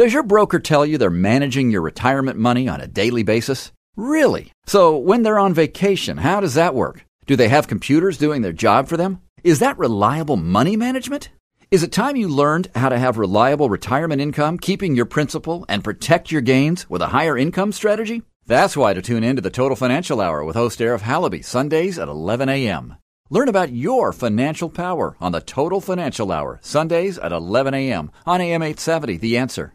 Does your broker tell you they're managing your retirement money on a daily basis? Really? So when they're on vacation, how does that work? Do they have computers doing their job for them? Is that reliable money management? Is it time you learned how to have reliable retirement income, keeping your principal, and protect your gains with a higher income strategy? That's why to tune in to the Total Financial Hour with host Arif Halaby, Sundays at 11 a.m. Learn about your financial power on the Total Financial Hour, Sundays at 11 a.m. on AM 870, The Answer.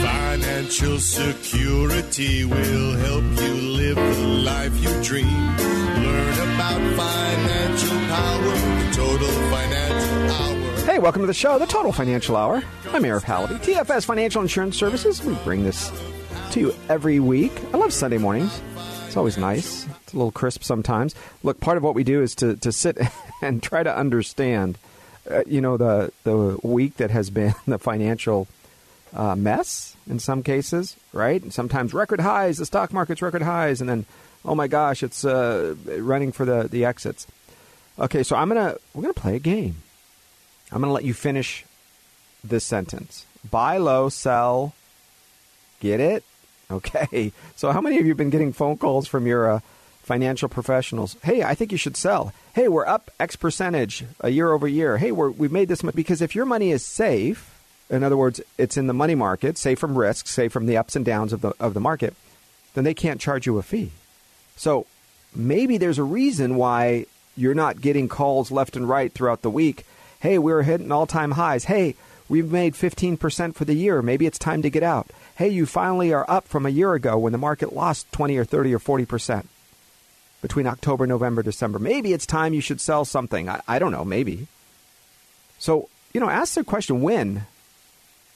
Financial security will help you live the life you dream. Learn about financial power, total financial hour. Hey, welcome to the show, the Total Financial Hour. I'm Arif Halaby, TFS Financial Insurance Services. We bring this to you every week. I love Sunday mornings. It's always nice. It's a little crisp sometimes. Look, part of what we do is to, to sit and try to understand – uh, you know the the week that has been the financial uh, mess in some cases, right? And sometimes record highs, the stock market's record highs, and then oh my gosh, it's uh, running for the the exits. Okay, so I'm gonna we're gonna play a game. I'm gonna let you finish this sentence: buy low, sell. Get it? Okay. So how many of you have been getting phone calls from your uh, financial professionals. Hey, I think you should sell. Hey, we're up X percentage a year over year. Hey, we're, we've made this much. Because if your money is safe, in other words, it's in the money market, safe from risks, safe from the ups and downs of the, of the market, then they can't charge you a fee. So maybe there's a reason why you're not getting calls left and right throughout the week. Hey, we're hitting all time highs. Hey, we've made 15% for the year. Maybe it's time to get out. Hey, you finally are up from a year ago when the market lost 20 or 30 or 40% between October, November, December. Maybe it's time you should sell something. I, I don't know, maybe. So, you know, ask the question when?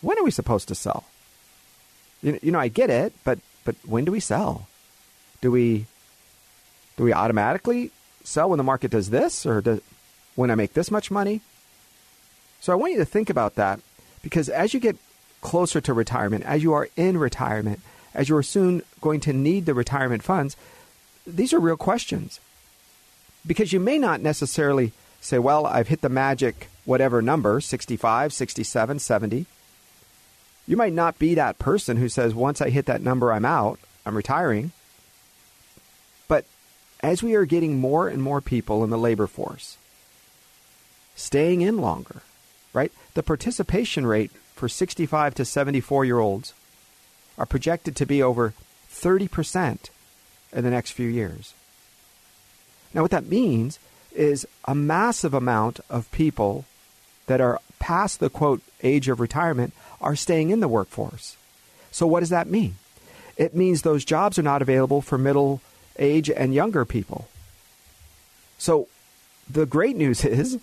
When are we supposed to sell? You, you know, I get it, but but when do we sell? Do we do we automatically sell when the market does this or do, when I make this much money? So I want you to think about that because as you get closer to retirement, as you are in retirement, as you are soon going to need the retirement funds, these are real questions. Because you may not necessarily say, well, I've hit the magic whatever number 65, 67, 70. You might not be that person who says, once I hit that number, I'm out, I'm retiring. But as we are getting more and more people in the labor force, staying in longer, right? The participation rate for 65 to 74 year olds are projected to be over 30% in the next few years. Now, what that means is a massive amount of people that are past the quote age of retirement are staying in the workforce. So, what does that mean? It means those jobs are not available for middle age and younger people. So, the great news is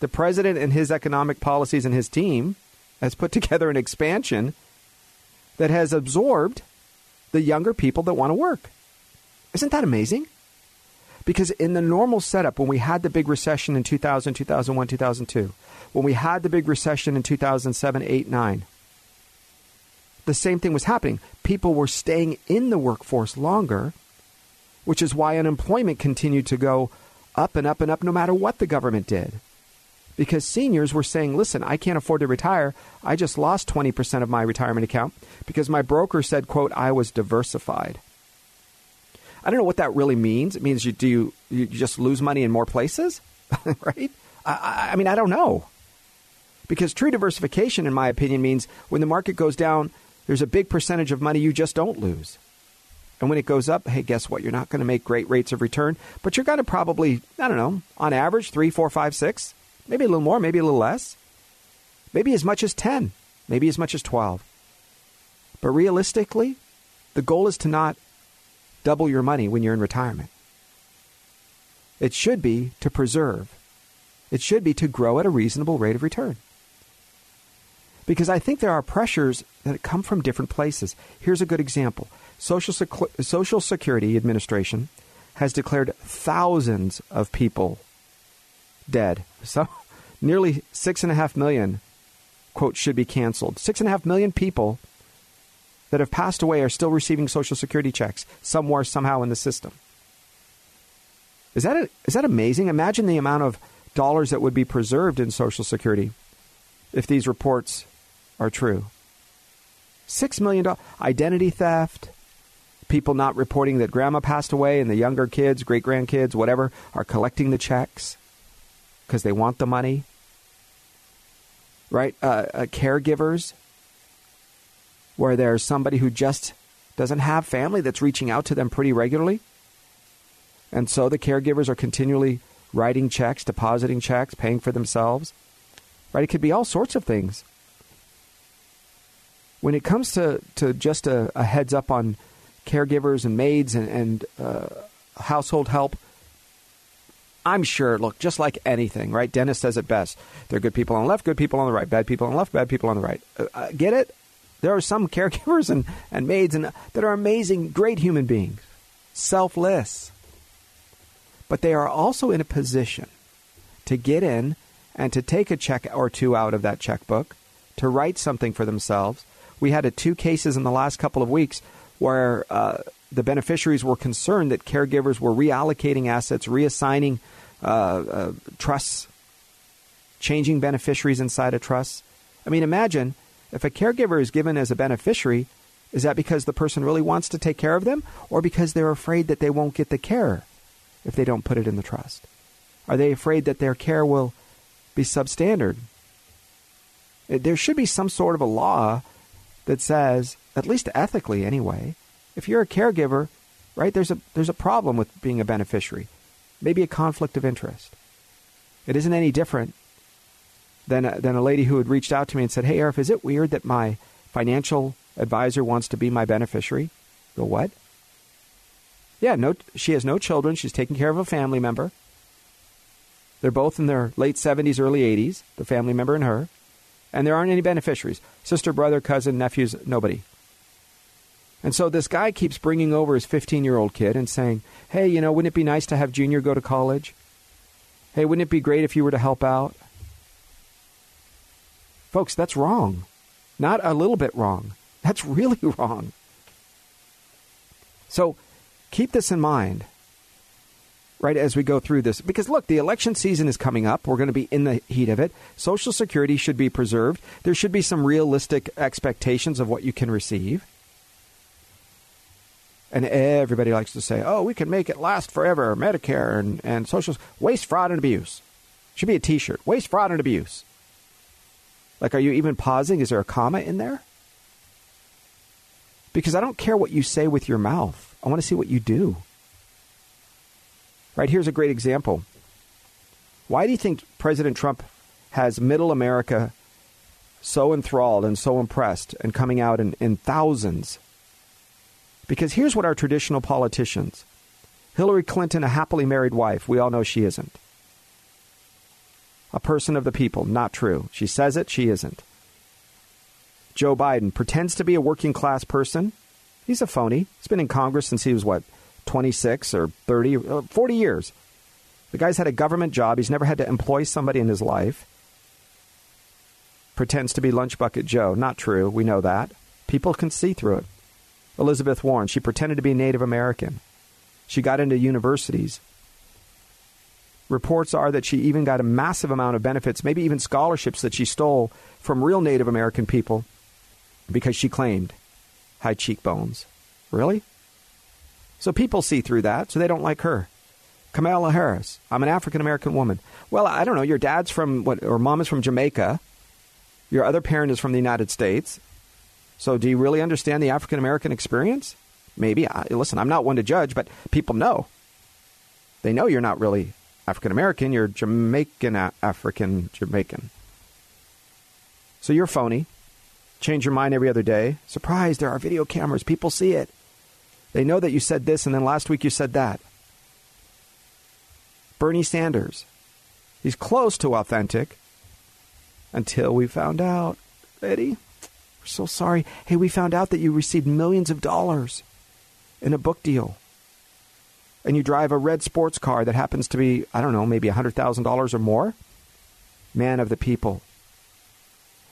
the president and his economic policies and his team has put together an expansion that has absorbed the younger people that want to work. Isn't that amazing? Because in the normal setup, when we had the big recession in 2000, 2001, 2002, when we had the big recession in 2007, 8, 9, the same thing was happening. People were staying in the workforce longer, which is why unemployment continued to go up and up and up no matter what the government did. Because seniors were saying, listen, I can't afford to retire. I just lost 20% of my retirement account because my broker said, quote, I was diversified. I don't know what that really means. It means you do you, you just lose money in more places, right? I, I mean, I don't know. Because true diversification, in my opinion, means when the market goes down, there's a big percentage of money you just don't lose. And when it goes up, hey, guess what? You're not going to make great rates of return, but you're going to probably, I don't know, on average, three, four, five, six, maybe a little more, maybe a little less, maybe as much as 10, maybe as much as 12. But realistically, the goal is to not double your money when you're in retirement. It should be to preserve. It should be to grow at a reasonable rate of return. Because I think there are pressures that come from different places. Here's a good example Social, Sec- Social Security Administration has declared thousands of people dead. So, nearly six and a half million, quote, should be canceled. Six and a half million people that have passed away are still receiving Social Security checks somewhere, somehow in the system. Is that, a, is that amazing? Imagine the amount of dollars that would be preserved in Social Security if these reports are true. Six million dollars identity theft, people not reporting that grandma passed away, and the younger kids, great grandkids, whatever, are collecting the checks because they want the money. Right? Uh, uh, caregivers, where there's somebody who just doesn't have family that's reaching out to them pretty regularly. And so the caregivers are continually writing checks, depositing checks, paying for themselves. Right? It could be all sorts of things. When it comes to, to just a, a heads up on caregivers and maids and, and uh, household help, I'm sure, look, just like anything, right? Dennis says it best. There are good people on the left, good people on the right, bad people on the left, bad people on the right. Uh, uh get it? There are some caregivers and, and maids and, that are amazing, great human beings, selfless but they are also in a position to get in and to take a check or two out of that checkbook, to write something for themselves. We had a, two cases in the last couple of weeks where uh, the beneficiaries were concerned that caregivers were reallocating assets, reassigning uh, uh, trusts, changing beneficiaries inside a trust. I mean, imagine if a caregiver is given as a beneficiary, is that because the person really wants to take care of them or because they're afraid that they won't get the care? if they don't put it in the trust? Are they afraid that their care will be substandard? Eh, there should be some sort of a law that says, at least ethically anyway, if you're a caregiver, right, there's a, there's a problem with being a beneficiary, maybe a conflict of interest. It isn't any different than a, than a lady who had reached out to me and said, Hey, Arif, is it weird that my financial advisor wants to be my beneficiary? Go, what? Yeah, no, she has no children. She's taking care of a family member. They're both in their late 70s, early 80s, the family member and her. And there aren't any beneficiaries sister, brother, cousin, nephews, nobody. And so this guy keeps bringing over his 15 year old kid and saying, Hey, you know, wouldn't it be nice to have Junior go to college? Hey, wouldn't it be great if you were to help out? Folks, that's wrong. Not a little bit wrong. That's really wrong. So keep this in mind right as we go through this. Because look the election season is coming up. We're going to be in the heat of it. Social security should be preserved. There should be some realistic expectations of what you can receive. And everybody likes to say oh we can make it last forever. Medicare and, and social waste fraud and abuse. Should be a t-shirt. Waste fraud and abuse like are you even pausing is there a comma in there because i don't care what you say with your mouth I want to see what you do. Right, here's a great example. Why do you think President Trump has middle America so enthralled and so impressed and coming out in, in thousands? Because here's what our traditional politicians Hillary Clinton, a happily married wife, we all know she isn't. A person of the people, not true. She says it, she isn't. Joe Biden pretends to be a working class person, He's a phony. He's been in Congress since he was, what, 26 or 30, uh, 40 years. The guy's had a government job. He's never had to employ somebody in his life. Pretends to be Lunch Bucket Joe. Not true. We know that. People can see through it. Elizabeth Warren, she pretended to be Native American. She got into universities. Reports are that she even got a massive amount of benefits, maybe even scholarships that she stole from real Native American people because she claimed high cheekbones. Really? So people see through that, so they don't like her. Kamala Harris. I'm an African American woman. Well, I don't know. Your dad's from what, or mom is from Jamaica. Your other parent is from the United States. So, do you really understand the African American experience? Maybe. I, listen, I'm not one to judge, but people know. They know you're not really African American. You're Jamaican African Jamaican. So you're phony change your mind every other day. Surprise, there are video cameras. People see it. They know that you said this and then last week you said that. Bernie Sanders. He's close to authentic until we found out. Eddie, we're so sorry. Hey, we found out that you received millions of dollars in a book deal. And you drive a red sports car that happens to be, I don't know, maybe $100,000 or more. Man of the people.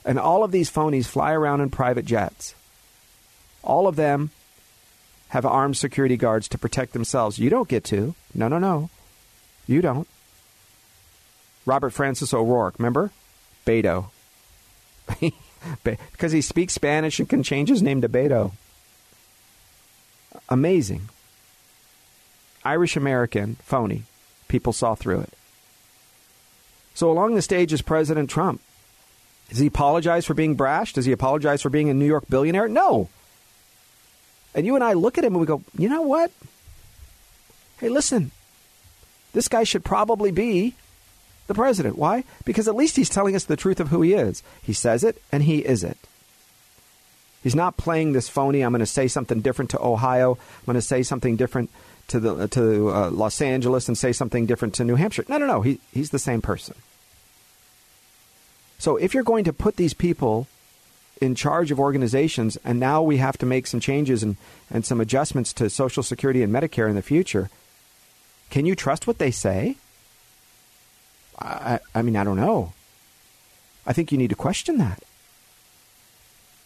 And all of these phonies fly around in private jets. All of them have armed security guards to protect themselves. You don't get to. No, no, no. You don't. Robert Francis O'Rourke, remember? Beto. because he speaks Spanish and can change his name to Beto. Amazing. Irish American, phony. People saw through it. So along the stage is President Trump. Does he apologize for being brash? Does he apologize for being a New York billionaire? No. And you and I look at him and we go, you know what? Hey, listen, this guy should probably be the president. Why? Because at least he's telling us the truth of who he is. He says it and he is it. He's not playing this phony. I'm going to say something different to Ohio. I'm going to say something different to the to uh, Los Angeles and say something different to New Hampshire. No, no, no. He, he's the same person. So if you're going to put these people in charge of organizations, and now we have to make some changes and, and some adjustments to Social Security and Medicare in the future, can you trust what they say? I, I mean, I don't know. I think you need to question that.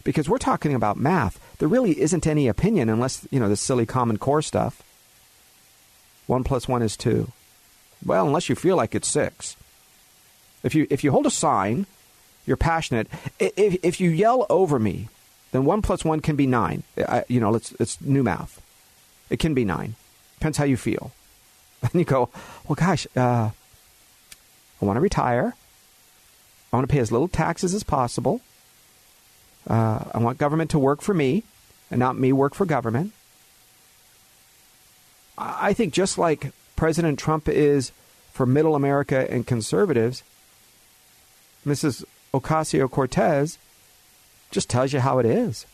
Because we're talking about math. There really isn't any opinion unless, you know, the silly Common Core stuff. One plus one is two. Well, unless you feel like it's six. If you, if you hold a sign, you're passionate. If, if you yell over me, then one plus one can be nine. I, you know, it's, it's new math. It can be nine. Depends how you feel. And you go, well, gosh, uh, I want to retire. I want to pay as little taxes as possible. Uh, I want government to work for me and not me work for government. I think just like President Trump is for middle America and conservatives, Mrs. Ocasio Cortez just tells you how it is.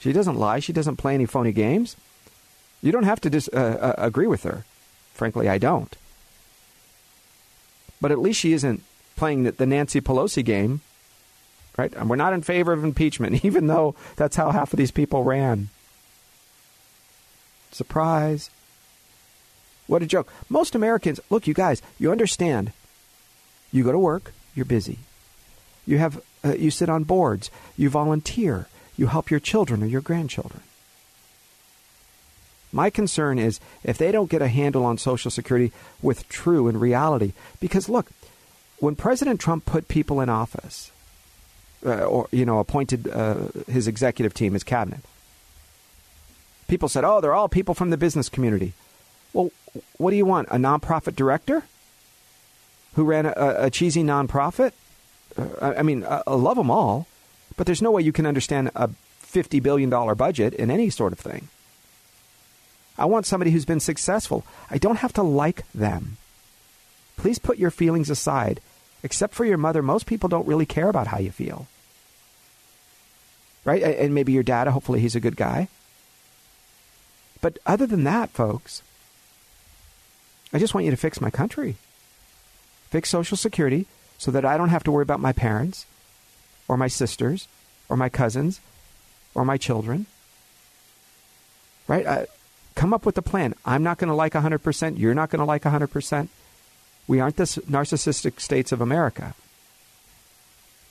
She doesn't lie. She doesn't play any phony games. You don't have to dis- uh, uh, agree with her. Frankly, I don't. But at least she isn't playing the, the Nancy Pelosi game, right? And we're not in favor of impeachment, even though that's how half of these people ran. Surprise. What a joke. Most Americans, look, you guys, you understand. You go to work, you're busy. You have uh, you sit on boards, you volunteer, you help your children or your grandchildren. My concern is if they don't get a handle on Social Security with true and reality. Because look, when President Trump put people in office, uh, or you know, appointed uh, his executive team, his cabinet, people said, "Oh, they're all people from the business community." Well, what do you want? A nonprofit director who ran a, a cheesy nonprofit? Uh, I mean, I love them all, but there's no way you can understand a fifty billion dollar budget in any sort of thing. I want somebody who's been successful. I don't have to like them. Please put your feelings aside. Except for your mother, most people don't really care about how you feel. Right? And maybe your dad, hopefully he's a good guy. But other than that, folks, I just want you to fix my country. Fix Social Security so that I don't have to worry about my parents or my sisters or my cousins or my children. Right? Come up with a plan. I'm not going to like 100%. You're not going to like 100%. We aren't the narcissistic states of America.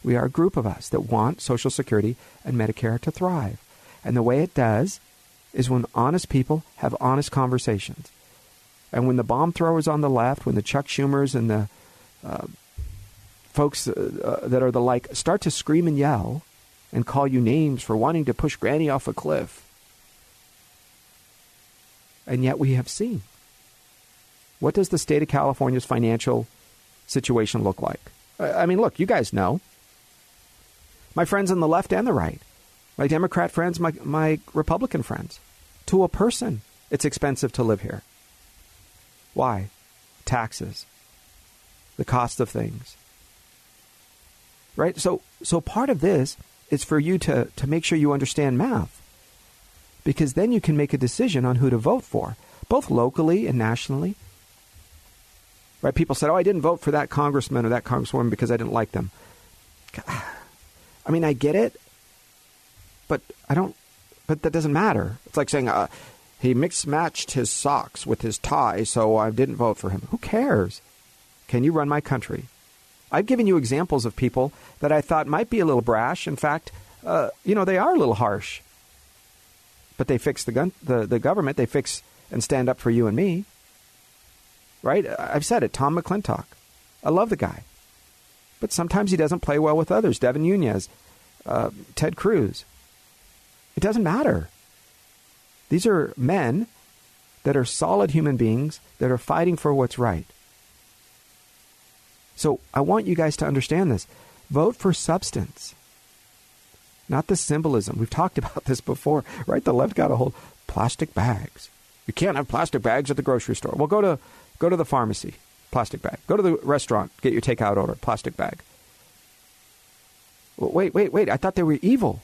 We are a group of us that want Social Security and Medicare to thrive. And the way it does is when honest people have honest conversations. And when the bomb throwers on the left, when the Chuck Schumers and the uh, folks uh, uh, that are the like start to scream and yell and call you names for wanting to push Granny off a cliff, and yet we have seen. What does the state of California's financial situation look like? I mean, look, you guys know. My friends on the left and the right, my Democrat friends, my, my Republican friends. To a person, it's expensive to live here. Why? Taxes, the cost of things. Right? So, so part of this is for you to, to make sure you understand math because then you can make a decision on who to vote for, both locally and nationally. Right? People said, "Oh, I didn't vote for that congressman or that congresswoman because I didn't like them." I mean, I get it, but I don't. But that doesn't matter. It's like saying uh, he mixed matched his socks with his tie, so I didn't vote for him. Who cares? Can you run my country? I've given you examples of people that I thought might be a little brash. In fact, uh, you know, they are a little harsh. But they fix the, gun, the, the government. They fix and stand up for you and me. Right? I've said it. Tom McClintock. I love the guy. But sometimes he doesn't play well with others. Devin Nunes, uh, Ted Cruz. It doesn't matter. These are men that are solid human beings that are fighting for what's right. So I want you guys to understand this. Vote for substance, not the symbolism. We've talked about this before, right? The left got a hold plastic bags. You can't have plastic bags at the grocery store. Well, go to go to the pharmacy, plastic bag. Go to the restaurant, get your takeout order, plastic bag. Well, wait, wait, wait! I thought they were evil.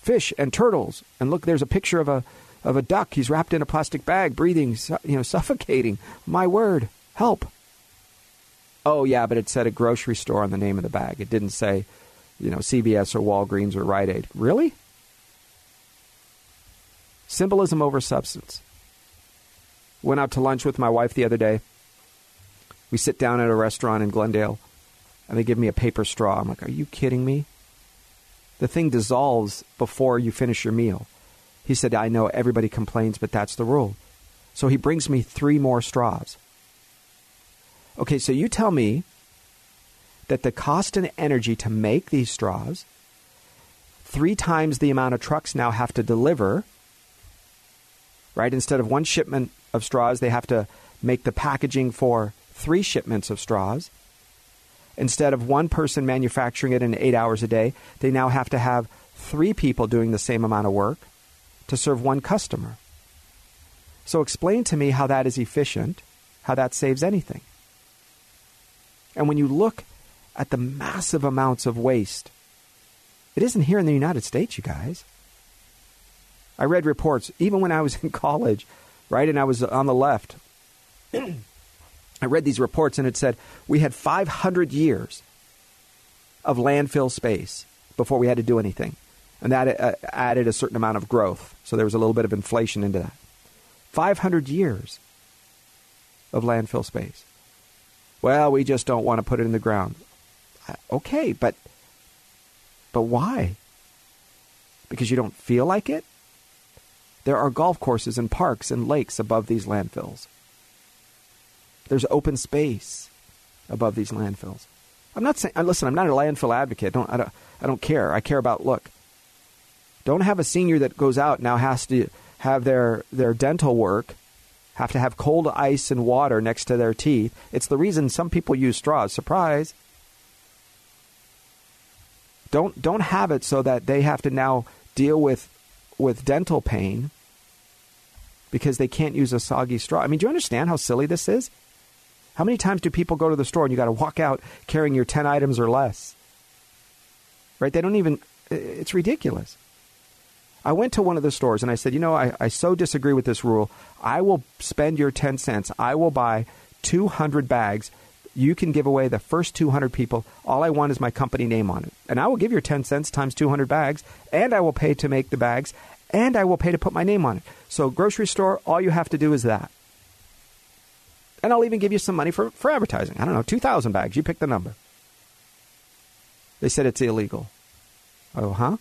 Fish and turtles, and look, there's a picture of a of a duck. He's wrapped in a plastic bag, breathing, you know, suffocating. My word, help! Oh, yeah, but it said a grocery store on the name of the bag. It didn't say, you know, CVS or Walgreens or Rite Aid. Really? Symbolism over substance. Went out to lunch with my wife the other day. We sit down at a restaurant in Glendale, and they give me a paper straw. I'm like, are you kidding me? The thing dissolves before you finish your meal. He said, I know everybody complains, but that's the rule. So he brings me three more straws. Okay, so you tell me that the cost and energy to make these straws, three times the amount of trucks now have to deliver, right? Instead of one shipment of straws, they have to make the packaging for three shipments of straws. Instead of one person manufacturing it in eight hours a day, they now have to have three people doing the same amount of work to serve one customer. So explain to me how that is efficient, how that saves anything. And when you look at the massive amounts of waste, it isn't here in the United States, you guys. I read reports, even when I was in college, right, and I was on the left. I read these reports and it said we had 500 years of landfill space before we had to do anything. And that uh, added a certain amount of growth. So there was a little bit of inflation into that. 500 years of landfill space. Well, we just don't want to put it in the ground. Okay, but but why? Because you don't feel like it? There are golf courses and parks and lakes above these landfills. There's open space above these landfills. I'm not saying uh, listen, I'm not a landfill advocate. Don't I don't I don't care. I care about look. Don't have a senior that goes out now has to have their their dental work have to have cold ice and water next to their teeth. It's the reason some people use straws. Surprise. Don't don't have it so that they have to now deal with with dental pain because they can't use a soggy straw. I mean, do you understand how silly this is? How many times do people go to the store and you got to walk out carrying your 10 items or less? Right? They don't even it's ridiculous. I went to one of the stores and I said, you know, I, I so disagree with this rule. I will spend your 10 cents. I will buy 200 bags. You can give away the first 200 people. All I want is my company name on it. And I will give your 10 cents times 200 bags, and I will pay to make the bags, and I will pay to put my name on it. So, grocery store, all you have to do is that. And I'll even give you some money for, for advertising. I don't know, 2,000 bags. You pick the number. They said it's illegal. Oh, huh?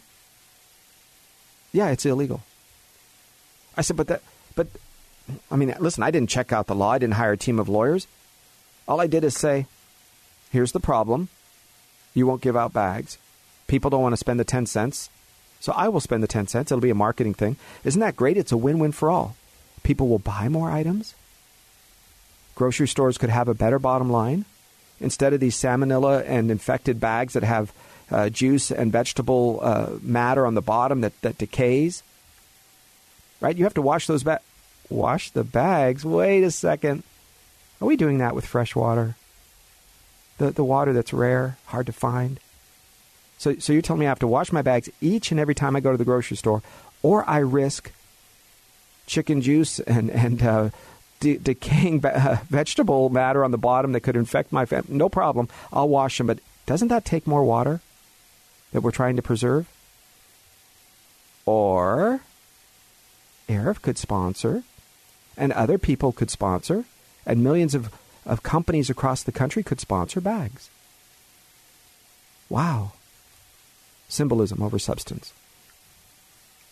Yeah, it's illegal. I said, but that, but, I mean, listen, I didn't check out the law. I didn't hire a team of lawyers. All I did is say, here's the problem. You won't give out bags. People don't want to spend the 10 cents. So I will spend the 10 cents. It'll be a marketing thing. Isn't that great? It's a win win for all. People will buy more items. Grocery stores could have a better bottom line. Instead of these salmonella and infected bags that have uh, juice and vegetable uh, matter on the bottom that, that decays. Right? You have to wash those bags. Wash the bags. Wait a second. Are we doing that with fresh water? The, the water that's rare, hard to find? So, so you're telling me I have to wash my bags each and every time I go to the grocery store, or I risk chicken juice and, and uh, de- decaying vegetable matter on the bottom that could infect my family? No problem. I'll wash them, but doesn't that take more water? that we're trying to preserve? Or Arif could sponsor, and other people could sponsor, and millions of, of companies across the country could sponsor bags. Wow. Symbolism over substance.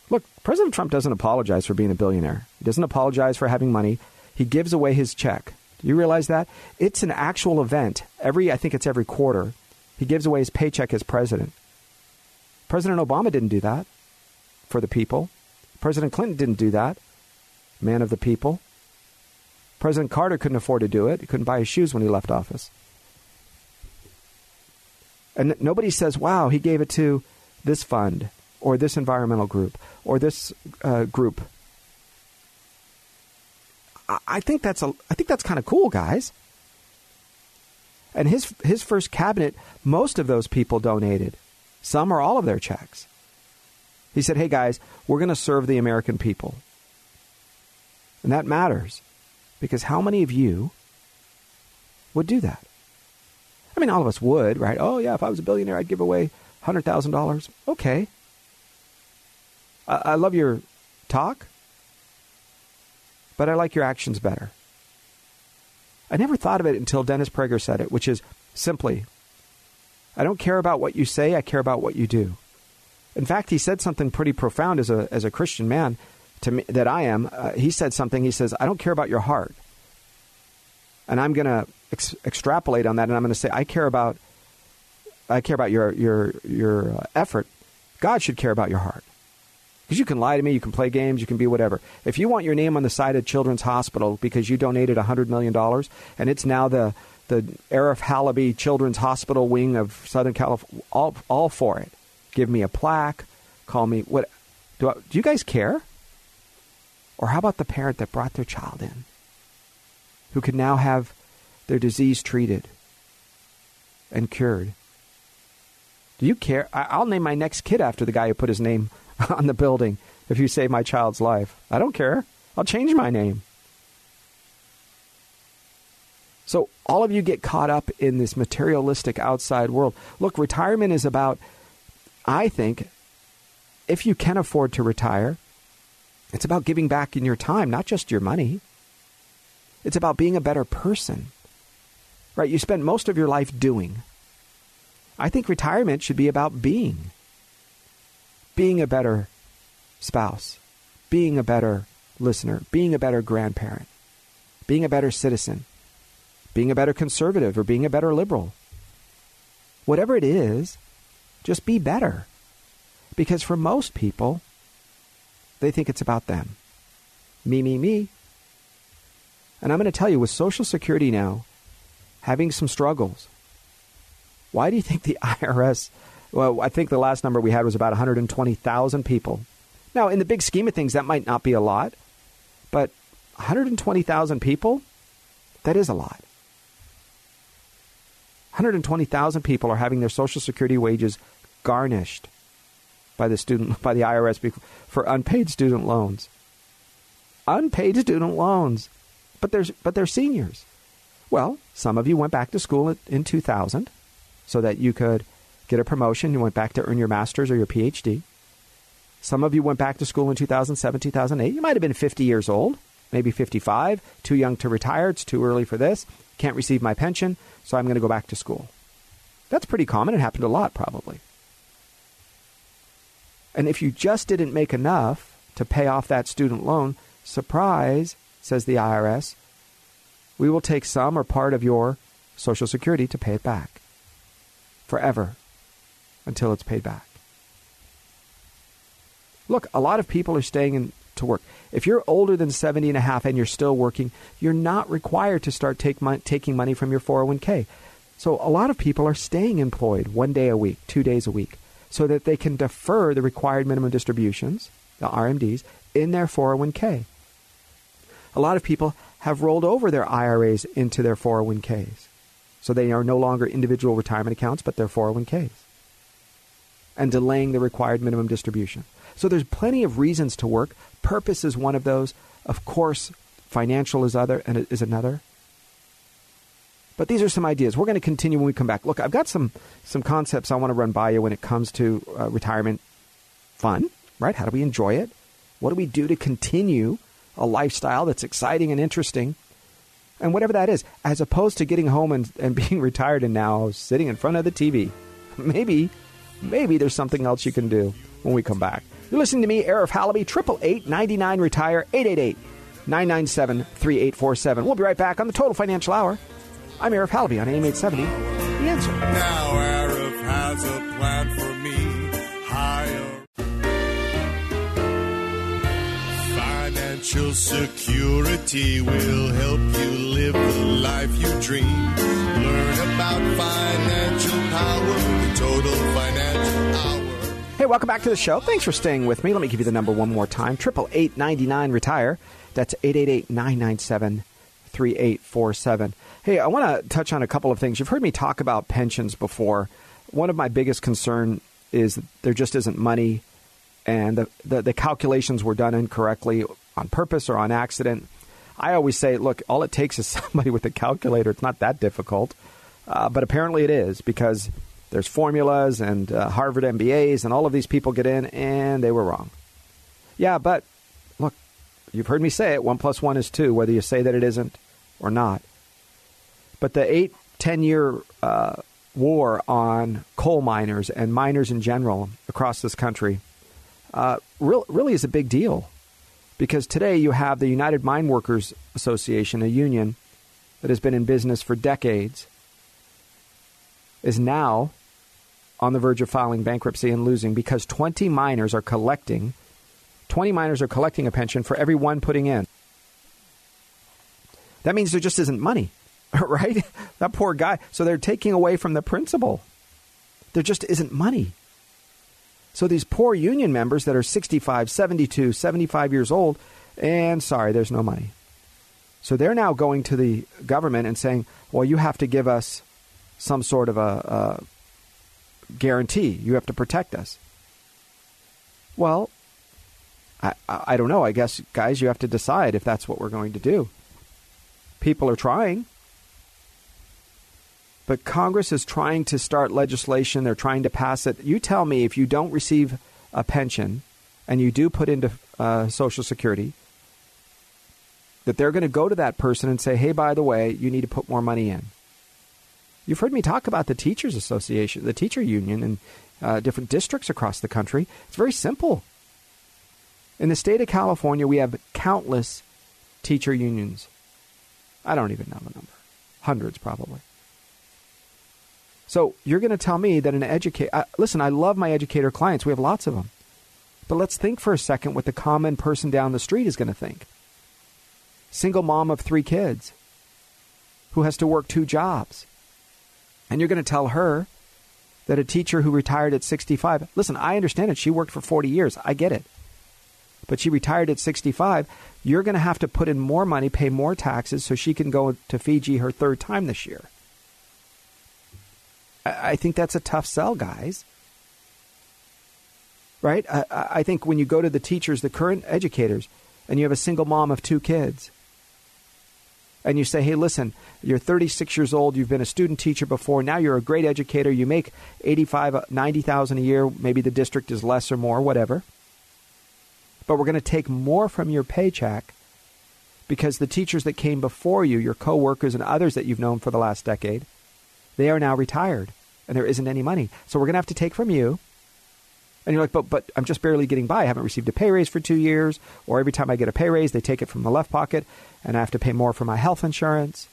Look, President Trump doesn't apologize for being a billionaire. He doesn't apologize for having money. He gives away his check. Do you realize that? It's an actual event. Every I think it's every quarter. He gives away his paycheck as president. President Obama didn't do that for the people. President Clinton didn't do that. Man of the people. President Carter couldn't afford to do it. He couldn't buy his shoes when he left office. And nobody says, wow, he gave it to this fund or this environmental group or this uh, group. I, think that's a, I think that's kind of cool, guys. And his his first cabinet, most of those people donated, some or all of their checks. He said, "Hey guys, we're going to serve the American people." And that matters because how many of you would do that? I mean, all of us would, right? Oh, yeah, if I was a billionaire, I'd give away $100,000. Okay. I, I love your talk, but I like your actions better. I never thought of it until Dennis Prager said it, which is simply I don't care about what you say, I care about what you do. In fact, he said something pretty profound as a, as a Christian man to me, that I am. Uh, he said something, he says, I don't care about your heart. And I'm going to ex- extrapolate on that, and I'm going to say, I care about, I care about your your your uh, effort. God should care about your heart, because you can lie to me, you can play games, you can be whatever. If you want your name on the side of Children's Hospital because you donated hundred million dollars, and it's now the the Arif Halaby Children's Hospital wing of Southern California, all all for it. Give me a plaque. Call me what? Do I, do you guys care? Or how about the parent that brought their child in, who can now have their disease treated and cured. Do you care? I'll name my next kid after the guy who put his name on the building if you save my child's life. I don't care. I'll change my name. So, all of you get caught up in this materialistic outside world. Look, retirement is about, I think, if you can afford to retire, it's about giving back in your time, not just your money. It's about being a better person. Right? You spend most of your life doing. I think retirement should be about being. Being a better spouse, being a better listener, being a better grandparent, being a better citizen, being a better conservative, or being a better liberal. Whatever it is, just be better. Because for most people, they think it's about them. Me, me, me. And I'm going to tell you, with Social Security now, having some struggles. Why do you think the IRS? Well, I think the last number we had was about 120,000 people. Now, in the big scheme of things, that might not be a lot, but 120,000 people, that is a lot. 120,000 people are having their Social Security wages garnished by the student by the IRS for unpaid student loans. Unpaid student loans, but there's but they're seniors. Well, some of you went back to school in 2000 so that you could get a promotion. You went back to earn your master's or your PhD. Some of you went back to school in 2007, 2008. You might have been 50 years old, maybe 55, too young to retire. It's too early for this. Can't receive my pension, so I'm going to go back to school. That's pretty common. It happened a lot, probably. And if you just didn't make enough to pay off that student loan, surprise, says the IRS, we will take some or part of your Social Security to pay it back forever until it's paid back. Look, a lot of people are staying in to work. If you're older than 70 and a half and you're still working, you're not required to start take mon- taking money from your 401k. So a lot of people are staying employed one day a week, two days a week, so that they can defer the required minimum distributions, the RMDs, in their 401k. A lot of people have rolled over their IRAs into their 401ks. So they are no longer individual retirement accounts, but they're 401ks. And delaying the required minimum distribution. So there's plenty of reasons to work. Purpose is one of those. Of course, financial is other and is another. But these are some ideas. We're going to continue when we come back. Look, I've got some some concepts I want to run by you when it comes to uh, retirement fun, right? How do we enjoy it? What do we do to continue a lifestyle that's exciting and interesting? And whatever that is, as opposed to getting home and, and being retired and now sitting in front of the TV. Maybe, maybe there's something else you can do when we come back. You're listening to me, Arif Halaby, 888 99 Retire, 888 997 3847. We'll be right back on the Total Financial Hour. I'm Arif Halaby on AM 870. The answer. Now Arif has a plan for Financial security will help you live the life you dream. Learn about financial power, the total financial hour. Hey, welcome back to the show. Thanks for staying with me. Let me give you the number one more time. 888 retire. That's 888 997 3847. Hey, I want to touch on a couple of things. You've heard me talk about pensions before. One of my biggest concern is there just isn't money and the, the, the calculations were done incorrectly on purpose or on accident. I always say, look, all it takes is somebody with a calculator. It's not that difficult. Uh, but apparently it is because there's formulas and uh, Harvard MBAs and all of these people get in and they were wrong. Yeah, but look, you've heard me say it one plus one is two, whether you say that it isn't or not. But the eight, ten year uh, war on coal miners and miners in general across this country uh, re- really is a big deal because today you have the United Mine Workers Association, a union that has been in business for decades, is now on the verge of filing bankruptcy and losing because 20 miners are collecting 20 miners are collecting a pension for every one putting in. That means there just isn't money, right? that poor guy. So they're taking away from the principal. There just isn't money. So these poor union members that are 65, 72, 75 years old, and sorry, there's no money. So they're now going to the government and saying, well, you have to give us some sort of a, a guarantee. You have to protect us. Well, I, I don't know. I guess, guys, you have to decide if that's what we're going to do. People are trying. But Congress is trying to start legislation. They're trying to pass it. You tell me if you don't receive a pension and you do put into uh, Social Security, that they're going to go to that person and say, hey, by the way, you need to put more money in. You've heard me talk about the Teachers Association, the teacher union in uh, different districts across the country. It's very simple. In the state of California, we have countless teacher unions. I don't even know the number. Hundreds, probably. So you're going to tell me that an educator. Uh, listen, I love my educator clients. We have lots of them. But let's think for a second what the common person down the street is going to think. Single mom of three kids who has to work two jobs. And you're going to tell her that a teacher who retired at 65, listen, I understand it. She worked for 40 years. I get it. But she retired at 65. You're going to have to put in more money, pay more taxes so she can go to Fiji her third time this year. I think that's a tough sell, guys. Right? I, I think when you go to the teachers, the current educators, and you have a single mom of two kids, and you say, hey, listen, you're 36 years old, you've been a student teacher before, now you're a great educator, you make 85, uh, 90,000 a year, maybe the district is less or more, whatever. But we're going to take more from your paycheck because the teachers that came before you, your coworkers and others that you've known for the last decade, they are now retired and there isn't any money. So we're going to have to take from you. And you're like, but, but I'm just barely getting by. I haven't received a pay raise for two years. Or every time I get a pay raise, they take it from the left pocket and I have to pay more for my health insurance.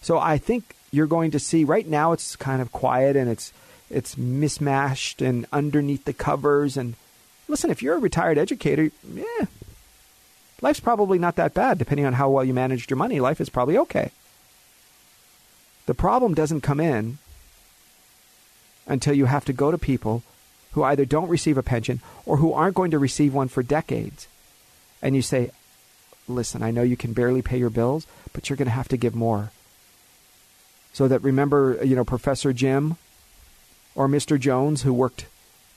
So I think you're going to see right now it's kind of quiet and it's it's mismatched and underneath the covers and listen if you're a retired educator yeah life's probably not that bad depending on how well you managed your money life is probably okay the problem doesn't come in until you have to go to people who either don't receive a pension or who aren't going to receive one for decades. And you say, listen, I know you can barely pay your bills, but you're going to have to give more. So that remember, you know, Professor Jim or Mr. Jones who worked,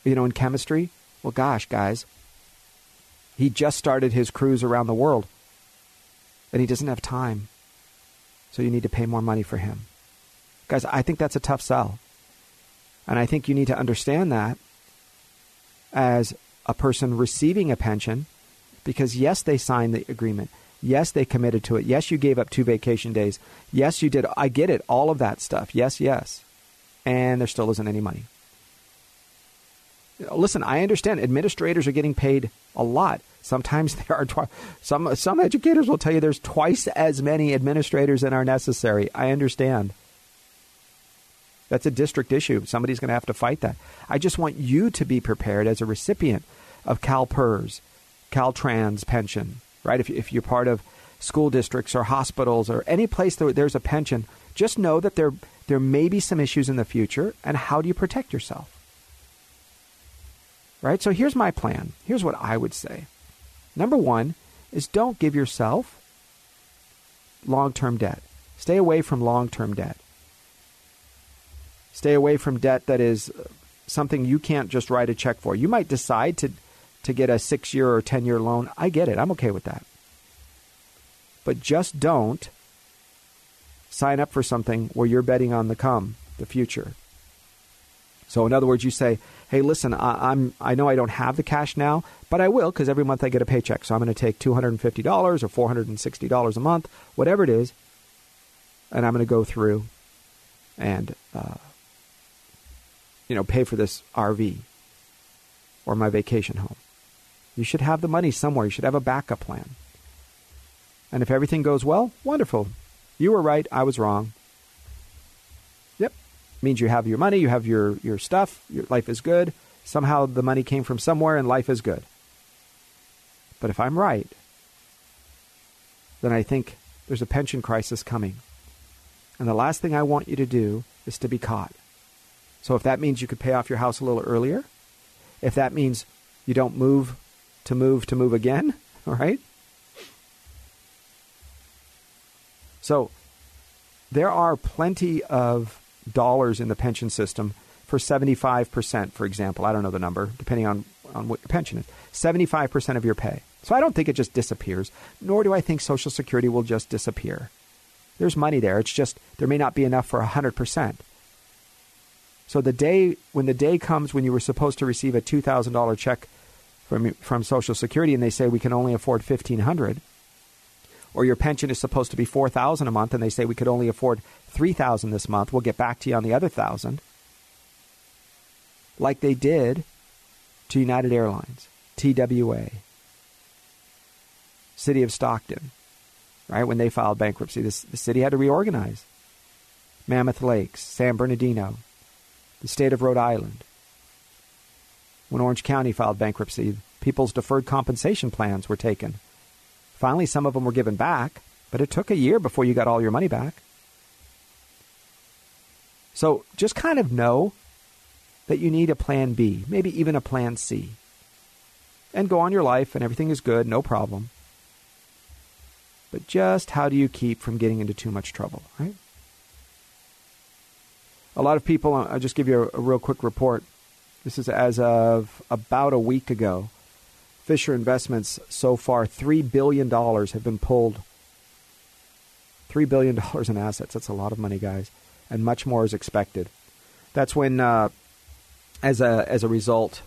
you know, in chemistry? Well, gosh, guys, he just started his cruise around the world and he doesn't have time. So you need to pay more money for him. Guys, I think that's a tough sell. And I think you need to understand that as a person receiving a pension because, yes, they signed the agreement. Yes, they committed to it. Yes, you gave up two vacation days. Yes, you did. I get it. All of that stuff. Yes, yes. And there still isn't any money. Listen, I understand administrators are getting paid a lot. Sometimes there are twi- some some educators will tell you there's twice as many administrators than are necessary. I understand. That's a district issue. Somebody's going to have to fight that. I just want you to be prepared as a recipient of CalPERS, Caltrans pension, right? If, if you're part of school districts or hospitals or any place that there's a pension, just know that there, there may be some issues in the future, and how do you protect yourself? Right? So here's my plan. Here's what I would say. Number one is don't give yourself long term debt. Stay away from long term debt. Stay away from debt that is something you can't just write a check for. You might decide to, to get a six year or 10 year loan. I get it. I'm okay with that. But just don't sign up for something where you're betting on the come, the future. So, in other words, you say, "Hey, listen, I, am I know I don't have the cash now, but I will because every month I get a paycheck. So I'm going to take two hundred and fifty dollars or four hundred and sixty dollars a month, whatever it is, and I'm going to go through and uh, you know, pay for this RV or my vacation home. You should have the money somewhere. You should have a backup plan. And if everything goes well, wonderful. You were right. I was wrong. Yep. Means you have your money, you have your, your stuff, your life is good. Somehow the money came from somewhere and life is good. But if I'm right, then I think there's a pension crisis coming. And the last thing I want you to do is to be caught. So if that means you could pay off your house a little earlier, if that means you don't move to move to move again, all right? So there are plenty of dollars in the pension system for 75%, for example. I don't know the number, depending on, on what your pension is. 75% of your pay. So I don't think it just disappears, nor do I think Social Security will just disappear. There's money there. It's just there may not be enough for 100%. So the day when the day comes when you were supposed to receive a two thousand dollar check from from Social Security, and they say we can only afford fifteen hundred, or your pension is supposed to be four thousand a month, and they say we could only afford three thousand this month. We'll get back to you on the other thousand, like they did to United Airlines, TWA, City of Stockton, right when they filed bankruptcy. This, the city had to reorganize. Mammoth Lakes, San Bernardino, the state of Rhode Island. When Orange County filed bankruptcy, people's deferred compensation plans were taken. Finally, some of them were given back, but it took a year before you got all your money back. So just kind of know that you need a plan B, maybe even a plan C. And go on your life and everything is good, no problem. But just how do you keep from getting into too much trouble, right? A lot of people, uh, I'll just give you a, a real quick report. This is as of about a week ago. Fisher Investments so far, $3 billion have been pulled. $3 billion in assets. That's a lot of money, guys. And much more is expected. That's when, uh, as, a, as a result,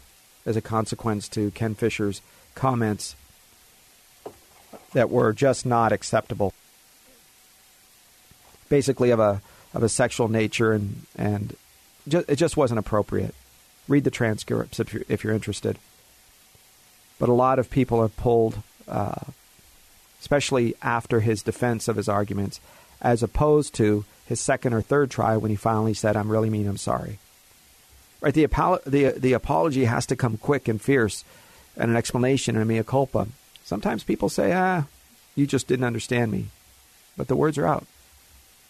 as a consequence to Ken Fisher's comments that were just not acceptable. Basically, of a of a sexual nature, and and it just wasn't appropriate. Read the transcripts if you're, if you're interested. But a lot of people have pulled, uh, especially after his defense of his arguments, as opposed to his second or third try when he finally said, "I'm really mean. I'm sorry." Right? The, the the apology has to come quick and fierce, and an explanation and a mea culpa. Sometimes people say, "Ah, you just didn't understand me," but the words are out.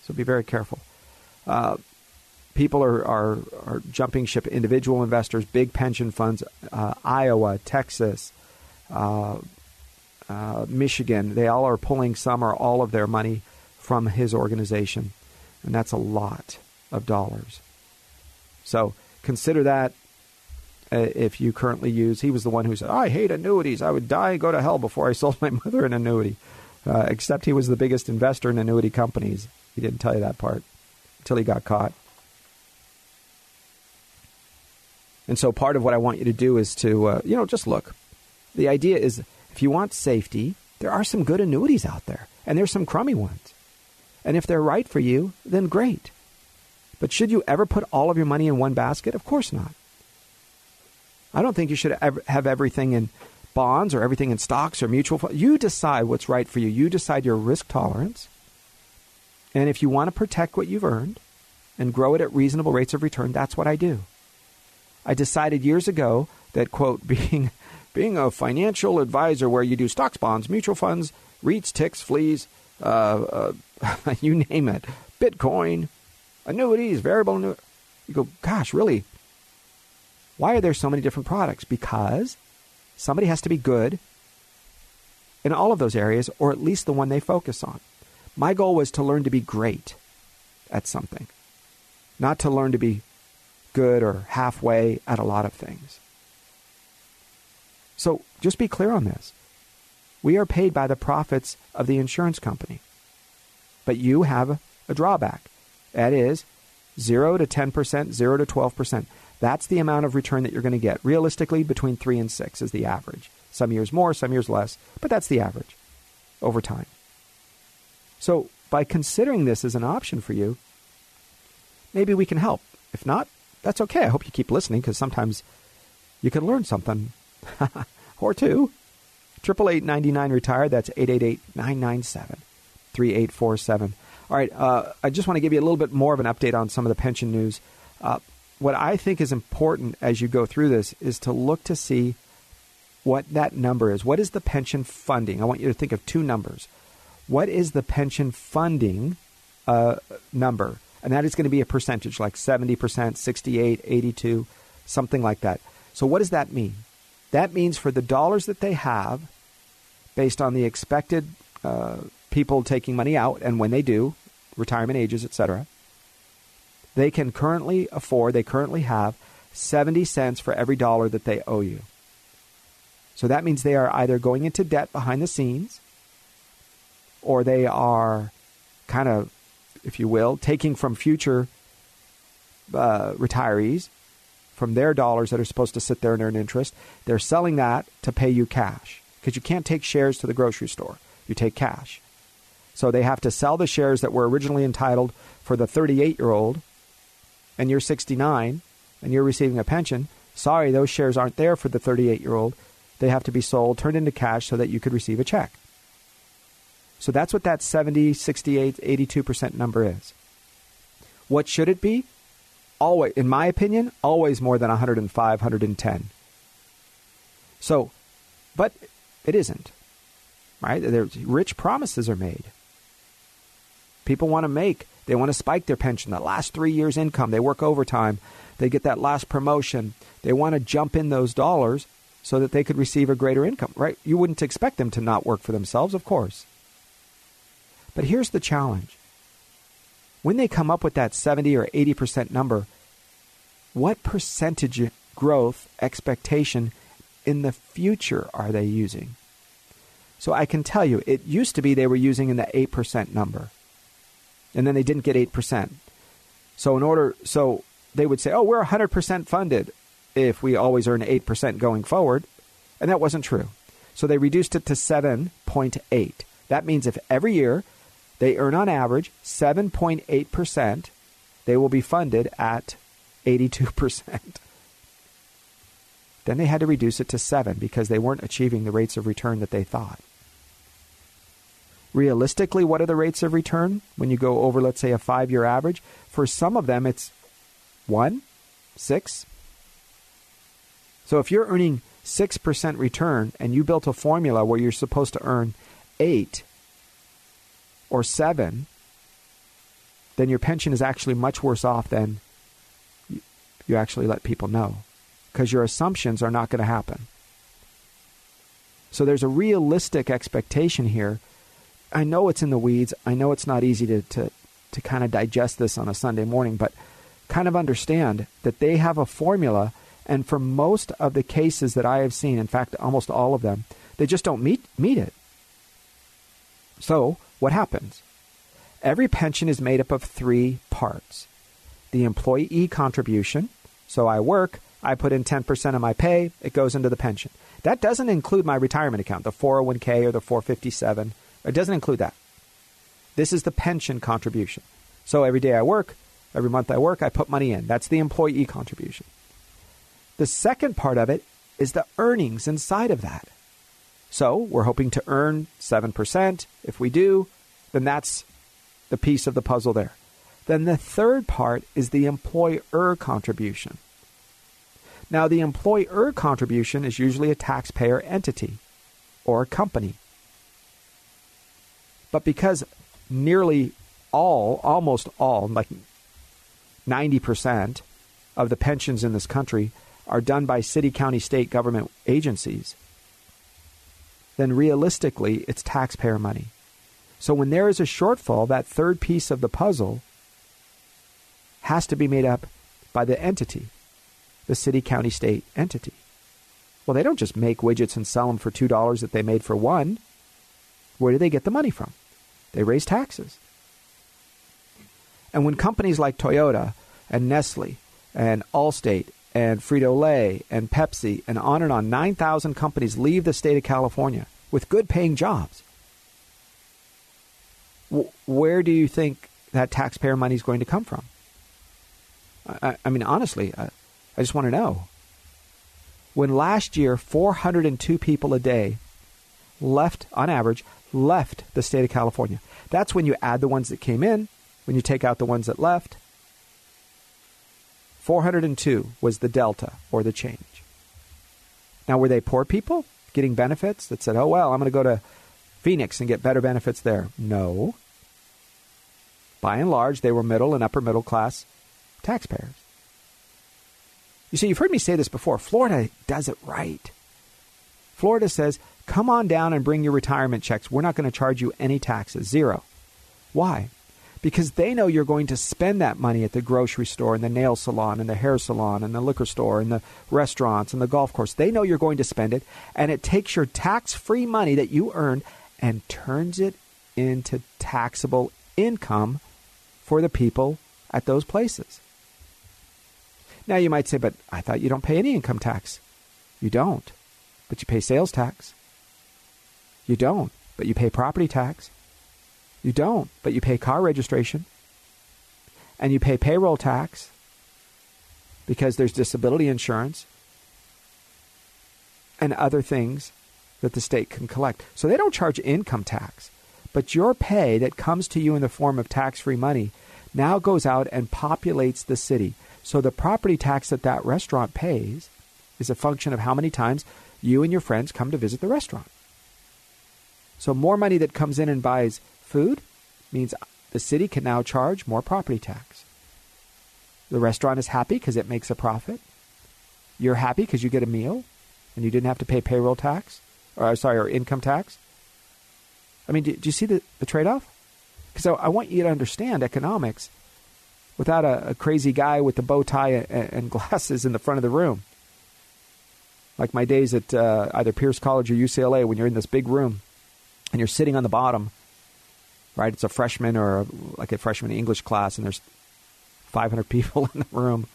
So be very careful. Uh, people are, are, are jumping ship. Individual investors, big pension funds, uh, Iowa, Texas, uh, uh, Michigan, they all are pulling some or all of their money from his organization. And that's a lot of dollars. So consider that uh, if you currently use. He was the one who said, I hate annuities. I would die and go to hell before I sold my mother an annuity. Uh, except he was the biggest investor in annuity companies He didn't tell you that part until he got caught. And so part of what I want you to do is to, uh, you know, just look. The idea is if you want safety, there are some good annuities out there, and there's some crummy ones. And if they're right for you, then great. But should you ever put all of your money in one basket? Of course not. I don't think you should have everything in bonds or everything in stocks or mutual funds. You decide what's right for you. You decide your risk tolerance. And if you want to protect what you've earned and grow it at reasonable rates of return, that's what I do. I decided years ago that, quote, being, being a financial advisor where you do stocks, bonds, mutual funds, REITs, ticks, fleas, uh, uh, you name it, Bitcoin, annuities, variable annuities. You go, gosh, really? Why are there so many different products? Because somebody has to be good in all of those areas, or at least the one they focus on. My goal was to learn to be great at something, not to learn to be good or halfway at a lot of things. So just be clear on this. We are paid by the profits of the insurance company. But you have a drawback. That is 0 to 10%, 0 to 12%. That's the amount of return that you're going to get. Realistically, between 3 and 6 is the average. Some years more, some years less, but that's the average over time. So, by considering this as an option for you, maybe we can help. If not, that's okay. I hope you keep listening because sometimes you can learn something or two. Triple eight ninety nine retired. That's eight eight eight nine nine seven three eight four seven. All right. Uh, I just want to give you a little bit more of an update on some of the pension news. Uh, what I think is important as you go through this is to look to see what that number is. What is the pension funding? I want you to think of two numbers. What is the pension funding uh, number? and that is going to be a percentage like 70%, 68, 82, something like that. So what does that mean? That means for the dollars that they have, based on the expected uh, people taking money out, and when they do, retirement ages, etc., they can currently afford, they currently have 70 cents for every dollar that they owe you. So that means they are either going into debt behind the scenes or they are kind of if you will, taking from future uh, retirees from their dollars that are supposed to sit there and earn interest. They're selling that to pay you cash because you can't take shares to the grocery store. You take cash. So they have to sell the shares that were originally entitled for the 38 year old, and you're 69 and you're receiving a pension. Sorry, those shares aren't there for the 38 year old. They have to be sold, turned into cash so that you could receive a check. So that's what that 70, 68, 82% number is. What should it be? Always, in my opinion, always more than 105, 110. So, but it isn't. Right? There's, rich promises are made. People want to make, they want to spike their pension, that last three years' income. They work overtime. They get that last promotion. They want to jump in those dollars so that they could receive a greater income, right? You wouldn't expect them to not work for themselves, of course. But here's the challenge when they come up with that 70 or 80% number, what percentage growth expectation in the future are they using? So I can tell you, it used to be they were using in the 8% number. And then they didn't get 8%. So in order so they would say, "Oh, we're 100% funded if we always earn 8% going forward." And that wasn't true. So they reduced it to 7.8. That means if every year they earn on average 7.8%. They will be funded at 82%. then they had to reduce it to 7 because they weren't achieving the rates of return that they thought. Realistically, what are the rates of return when you go over, let's say, a five year average? For some of them, it's 1, 6. So if you're earning 6% return and you built a formula where you're supposed to earn 8, or seven, then your pension is actually much worse off than you actually let people know because your assumptions are not going to happen. So there's a realistic expectation here. I know it's in the weeds. I know it's not easy to, to, to kind of digest this on a Sunday morning, but kind of understand that they have a formula. And for most of the cases that I have seen, in fact, almost all of them, they just don't meet, meet it. So what happens? Every pension is made up of three parts the employee contribution. So I work, I put in 10% of my pay, it goes into the pension. That doesn't include my retirement account, the 401k or the 457. It doesn't include that. This is the pension contribution. So every day I work, every month I work, I put money in. That's the employee contribution. The second part of it is the earnings inside of that. So we're hoping to earn 7%. If we do, then that's the piece of the puzzle there. Then the third part is the employer contribution. Now, the employer contribution is usually a taxpayer entity or a company. But because nearly all, almost all, like 90% of the pensions in this country are done by city, county, state government agencies, then realistically, it's taxpayer money. So when there is a shortfall, that third piece of the puzzle has to be made up by the entity, the city, county, state entity. Well, they don't just make widgets and sell them for $2 that they made for one. Where do they get the money from? They raise taxes. And when companies like Toyota and Nestle and Allstate and Frito Lay and Pepsi and on and on, 9,000 companies leave the state of California with good paying jobs, where do you think that taxpayer money is going to come from? I, I mean, honestly, I, I just want to know. When last year, 402 people a day left, on average, left the state of California. That's when you add the ones that came in, when you take out the ones that left. 402 was the delta or the change. Now, were they poor people getting benefits that said, oh, well, I'm going to go to Phoenix and get better benefits there? No. By and large, they were middle and upper middle class taxpayers. You see, you've heard me say this before. Florida does it right. Florida says, come on down and bring your retirement checks. We're not going to charge you any taxes. Zero. Why? Because they know you're going to spend that money at the grocery store and the nail salon and the hair salon and the liquor store and the restaurants and the golf course. They know you're going to spend it, and it takes your tax free money that you earned and turns it into taxable income for the people at those places. Now you might say, but I thought you don't pay any income tax. You don't, but you pay sales tax. You don't, but you pay property tax. You don't, but you pay car registration. And you pay payroll tax because there's disability insurance and other things that the state can collect. So they don't charge income tax, but your pay that comes to you in the form of tax free money now goes out and populates the city. So the property tax that that restaurant pays is a function of how many times you and your friends come to visit the restaurant. So more money that comes in and buys food means the city can now charge more property tax. The restaurant is happy because it makes a profit. You're happy because you get a meal and you didn't have to pay payroll tax, or sorry, or income tax. I mean, do, do you see the, the trade off? Because I, I, want you to understand economics without a, a crazy guy with the bow tie and, and, glasses in the front of the room. Like my days at uh, either Pierce College or UCLA, when you're in this big room and you're sitting on the bottom right? It's a freshman or a, like a freshman English class, and there's 500 people in the room,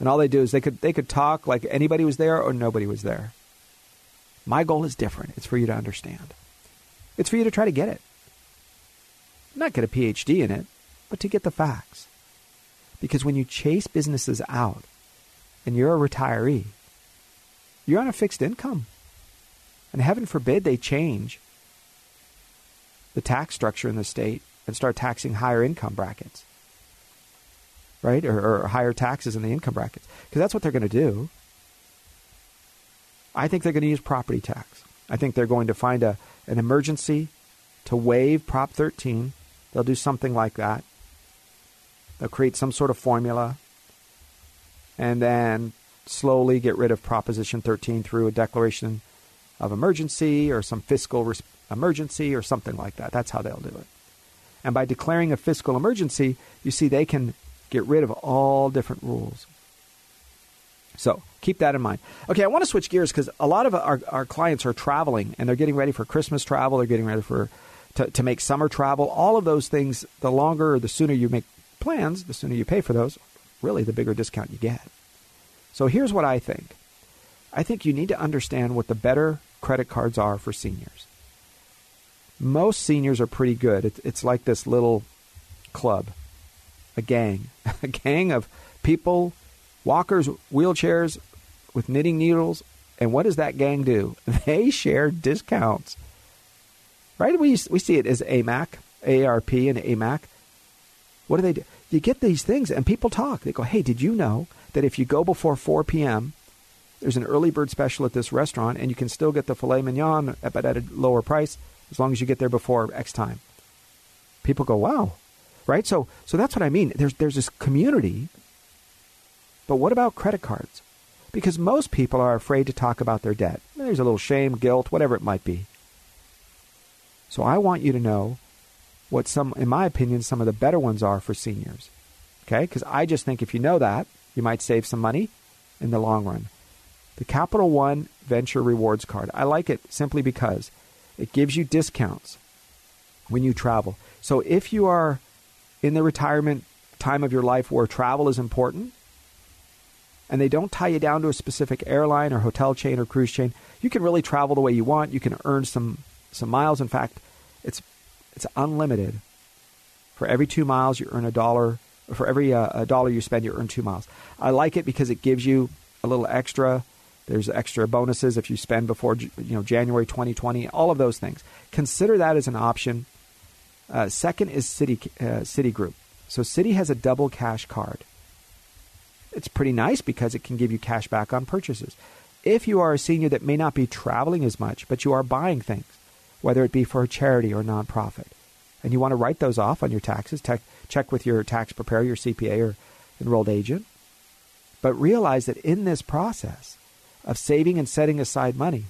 and all they do is they could they could talk like anybody was there or nobody was there. My goal is different. It's for you to understand. It's for you to try to get it. Not get a PhD in it, but to get the facts. Because when you chase businesses out and you're a retiree, you're on a fixed income. And heaven forbid they change the tax structure in the state and start taxing higher income brackets, right? Or, or higher taxes in the income brackets. Because that's what they're going to do. I think they're going to use property tax. I think they're going to find a, an emergency to waive Prop 13. They'll do something like that. They'll create some sort of formula and then slowly get rid of Proposition 13 through a declaration of emergency or some fiscal res- emergency or something like that. That's how they'll do it. And by declaring a fiscal emergency, you see they can get rid of all different rules. So keep that in mind. Okay, I want to switch gears because a lot of our, our clients are traveling and they're getting ready for Christmas travel, they're getting ready for to, to make summer travel. All of those things, the longer or the sooner you make plans, the sooner you pay for those, really the bigger discount you get. So here's what I think I think you need to understand what the better credit cards are for seniors. Most seniors are pretty good. It's like this little club, a gang, a gang of people, walkers, wheelchairs with knitting needles. And what does that gang do? They share discounts. Right? We, we see it as AMAC, AARP, and AMAC. What do they do? You get these things, and people talk. They go, hey, did you know that if you go before 4 p.m., there's an early bird special at this restaurant, and you can still get the filet mignon, but at a lower price as long as you get there before X time. People go, wow, right? So, so that's what I mean. There's there's this community. But what about credit cards? Because most people are afraid to talk about their debt. There's a little shame, guilt, whatever it might be. So I want you to know what some, in my opinion, some of the better ones are for seniors. Okay? Because I just think if you know that, you might save some money in the long run. The Capital One Venture Rewards Card. I like it simply because it gives you discounts when you travel. So if you are in the retirement time of your life where travel is important, and they don't tie you down to a specific airline or hotel chain or cruise chain, you can really travel the way you want. You can earn some some miles. In fact, it's it's unlimited. For every two miles, you earn a dollar. For every uh, dollar you spend, you earn two miles. I like it because it gives you a little extra there's extra bonuses if you spend before you know January 2020. All of those things. Consider that as an option. Uh, second is Citi uh, Citigroup. So Citi has a double cash card. It's pretty nice because it can give you cash back on purchases. If you are a senior that may not be traveling as much, but you are buying things, whether it be for a charity or nonprofit, and you want to write those off on your taxes, te- check with your tax preparer, your CPA, or enrolled agent. But realize that in this process, of saving and setting aside money,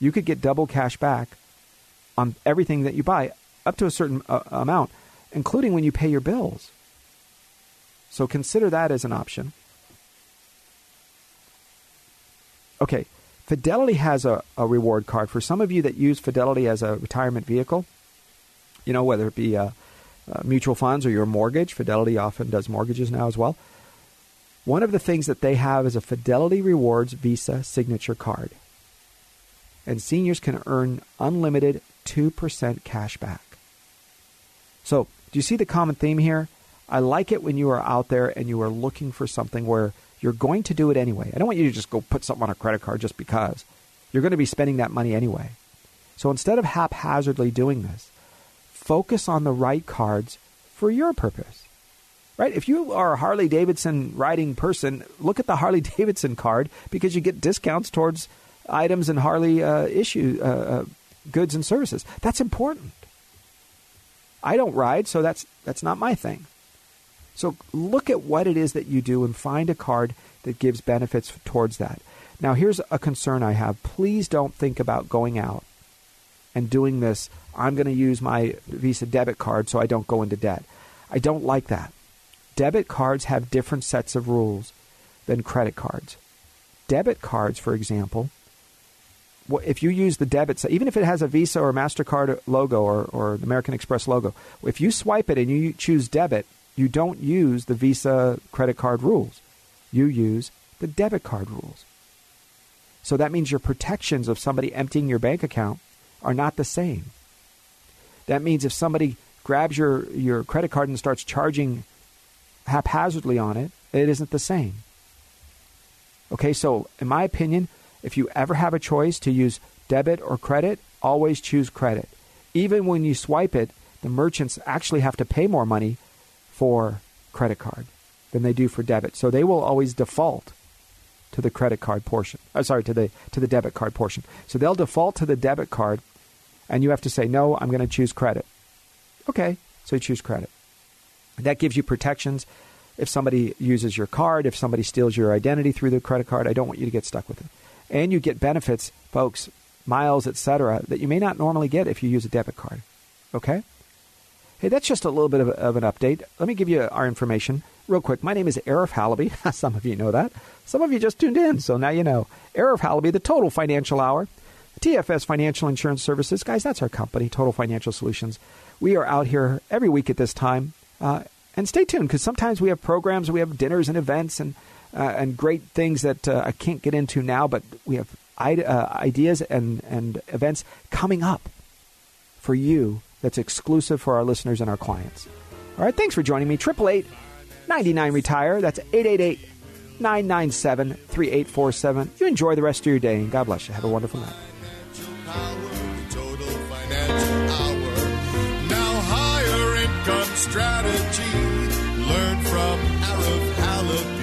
you could get double cash back on everything that you buy up to a certain uh, amount, including when you pay your bills. So consider that as an option. Okay, Fidelity has a, a reward card. For some of you that use Fidelity as a retirement vehicle, you know, whether it be uh, uh, mutual funds or your mortgage, Fidelity often does mortgages now as well. One of the things that they have is a Fidelity Rewards Visa signature card. And seniors can earn unlimited 2% cash back. So, do you see the common theme here? I like it when you are out there and you are looking for something where you're going to do it anyway. I don't want you to just go put something on a credit card just because. You're going to be spending that money anyway. So instead of haphazardly doing this, focus on the right cards for your purpose right? If you are a Harley Davidson riding person, look at the Harley Davidson card because you get discounts towards items and Harley uh, issue uh, uh, goods and services. That's important. I don't ride, so that's that's not my thing. So look at what it is that you do and find a card that gives benefits towards that. Now, here's a concern I have. Please don't think about going out and doing this. I'm going to use my Visa debit card so I don't go into debt. I don't like that. Debit cards have different sets of rules than credit cards. Debit cards, for example, if you use the debit, even if it has a Visa or MasterCard logo or, or American Express logo, if you swipe it and you choose debit, you don't use the Visa credit card rules. You use the debit card rules. So that means your protections of somebody emptying your bank account are not the same. That means if somebody grabs your, your credit card and starts charging haphazardly on it, it isn't the same. Okay, so in my opinion, if you ever have a choice to use debit or credit, always choose credit. Even when you swipe it, the merchants actually have to pay more money for credit card than they do for debit. So they will always default to the credit card portion. Uh, sorry, to the to the debit card portion. So they'll default to the debit card and you have to say, "No, I'm going to choose credit." Okay, so you choose credit. That gives you protections if somebody uses your card, if somebody steals your identity through the credit card. I don't want you to get stuck with it. And you get benefits, folks, miles, etc., that you may not normally get if you use a debit card. Okay? Hey, that's just a little bit of, of, an update. Let me give you our information real quick. My name is Arif Halaby. Some of you know that. Some of you just tuned in, so now you know. Arif Halaby, the Total Financial Hour. TFS Financial Insurance Services. Guys, that's our company, Total Financial Solutions. We are out here every week at this time. Uh, and stay tuned because sometimes we have programs, we have dinners and events and, uh, and great things that uh, I can't get into now, but we have uh, ideas and, and events coming up for you that's exclusive for our listeners and our clients. All right, thanks for joining me. 888 99 Retire. That's 888 997 3847. You enjoy the rest of your day, and God bless you. Have a wonderful night. Strategy. Learn from Arif Halaby.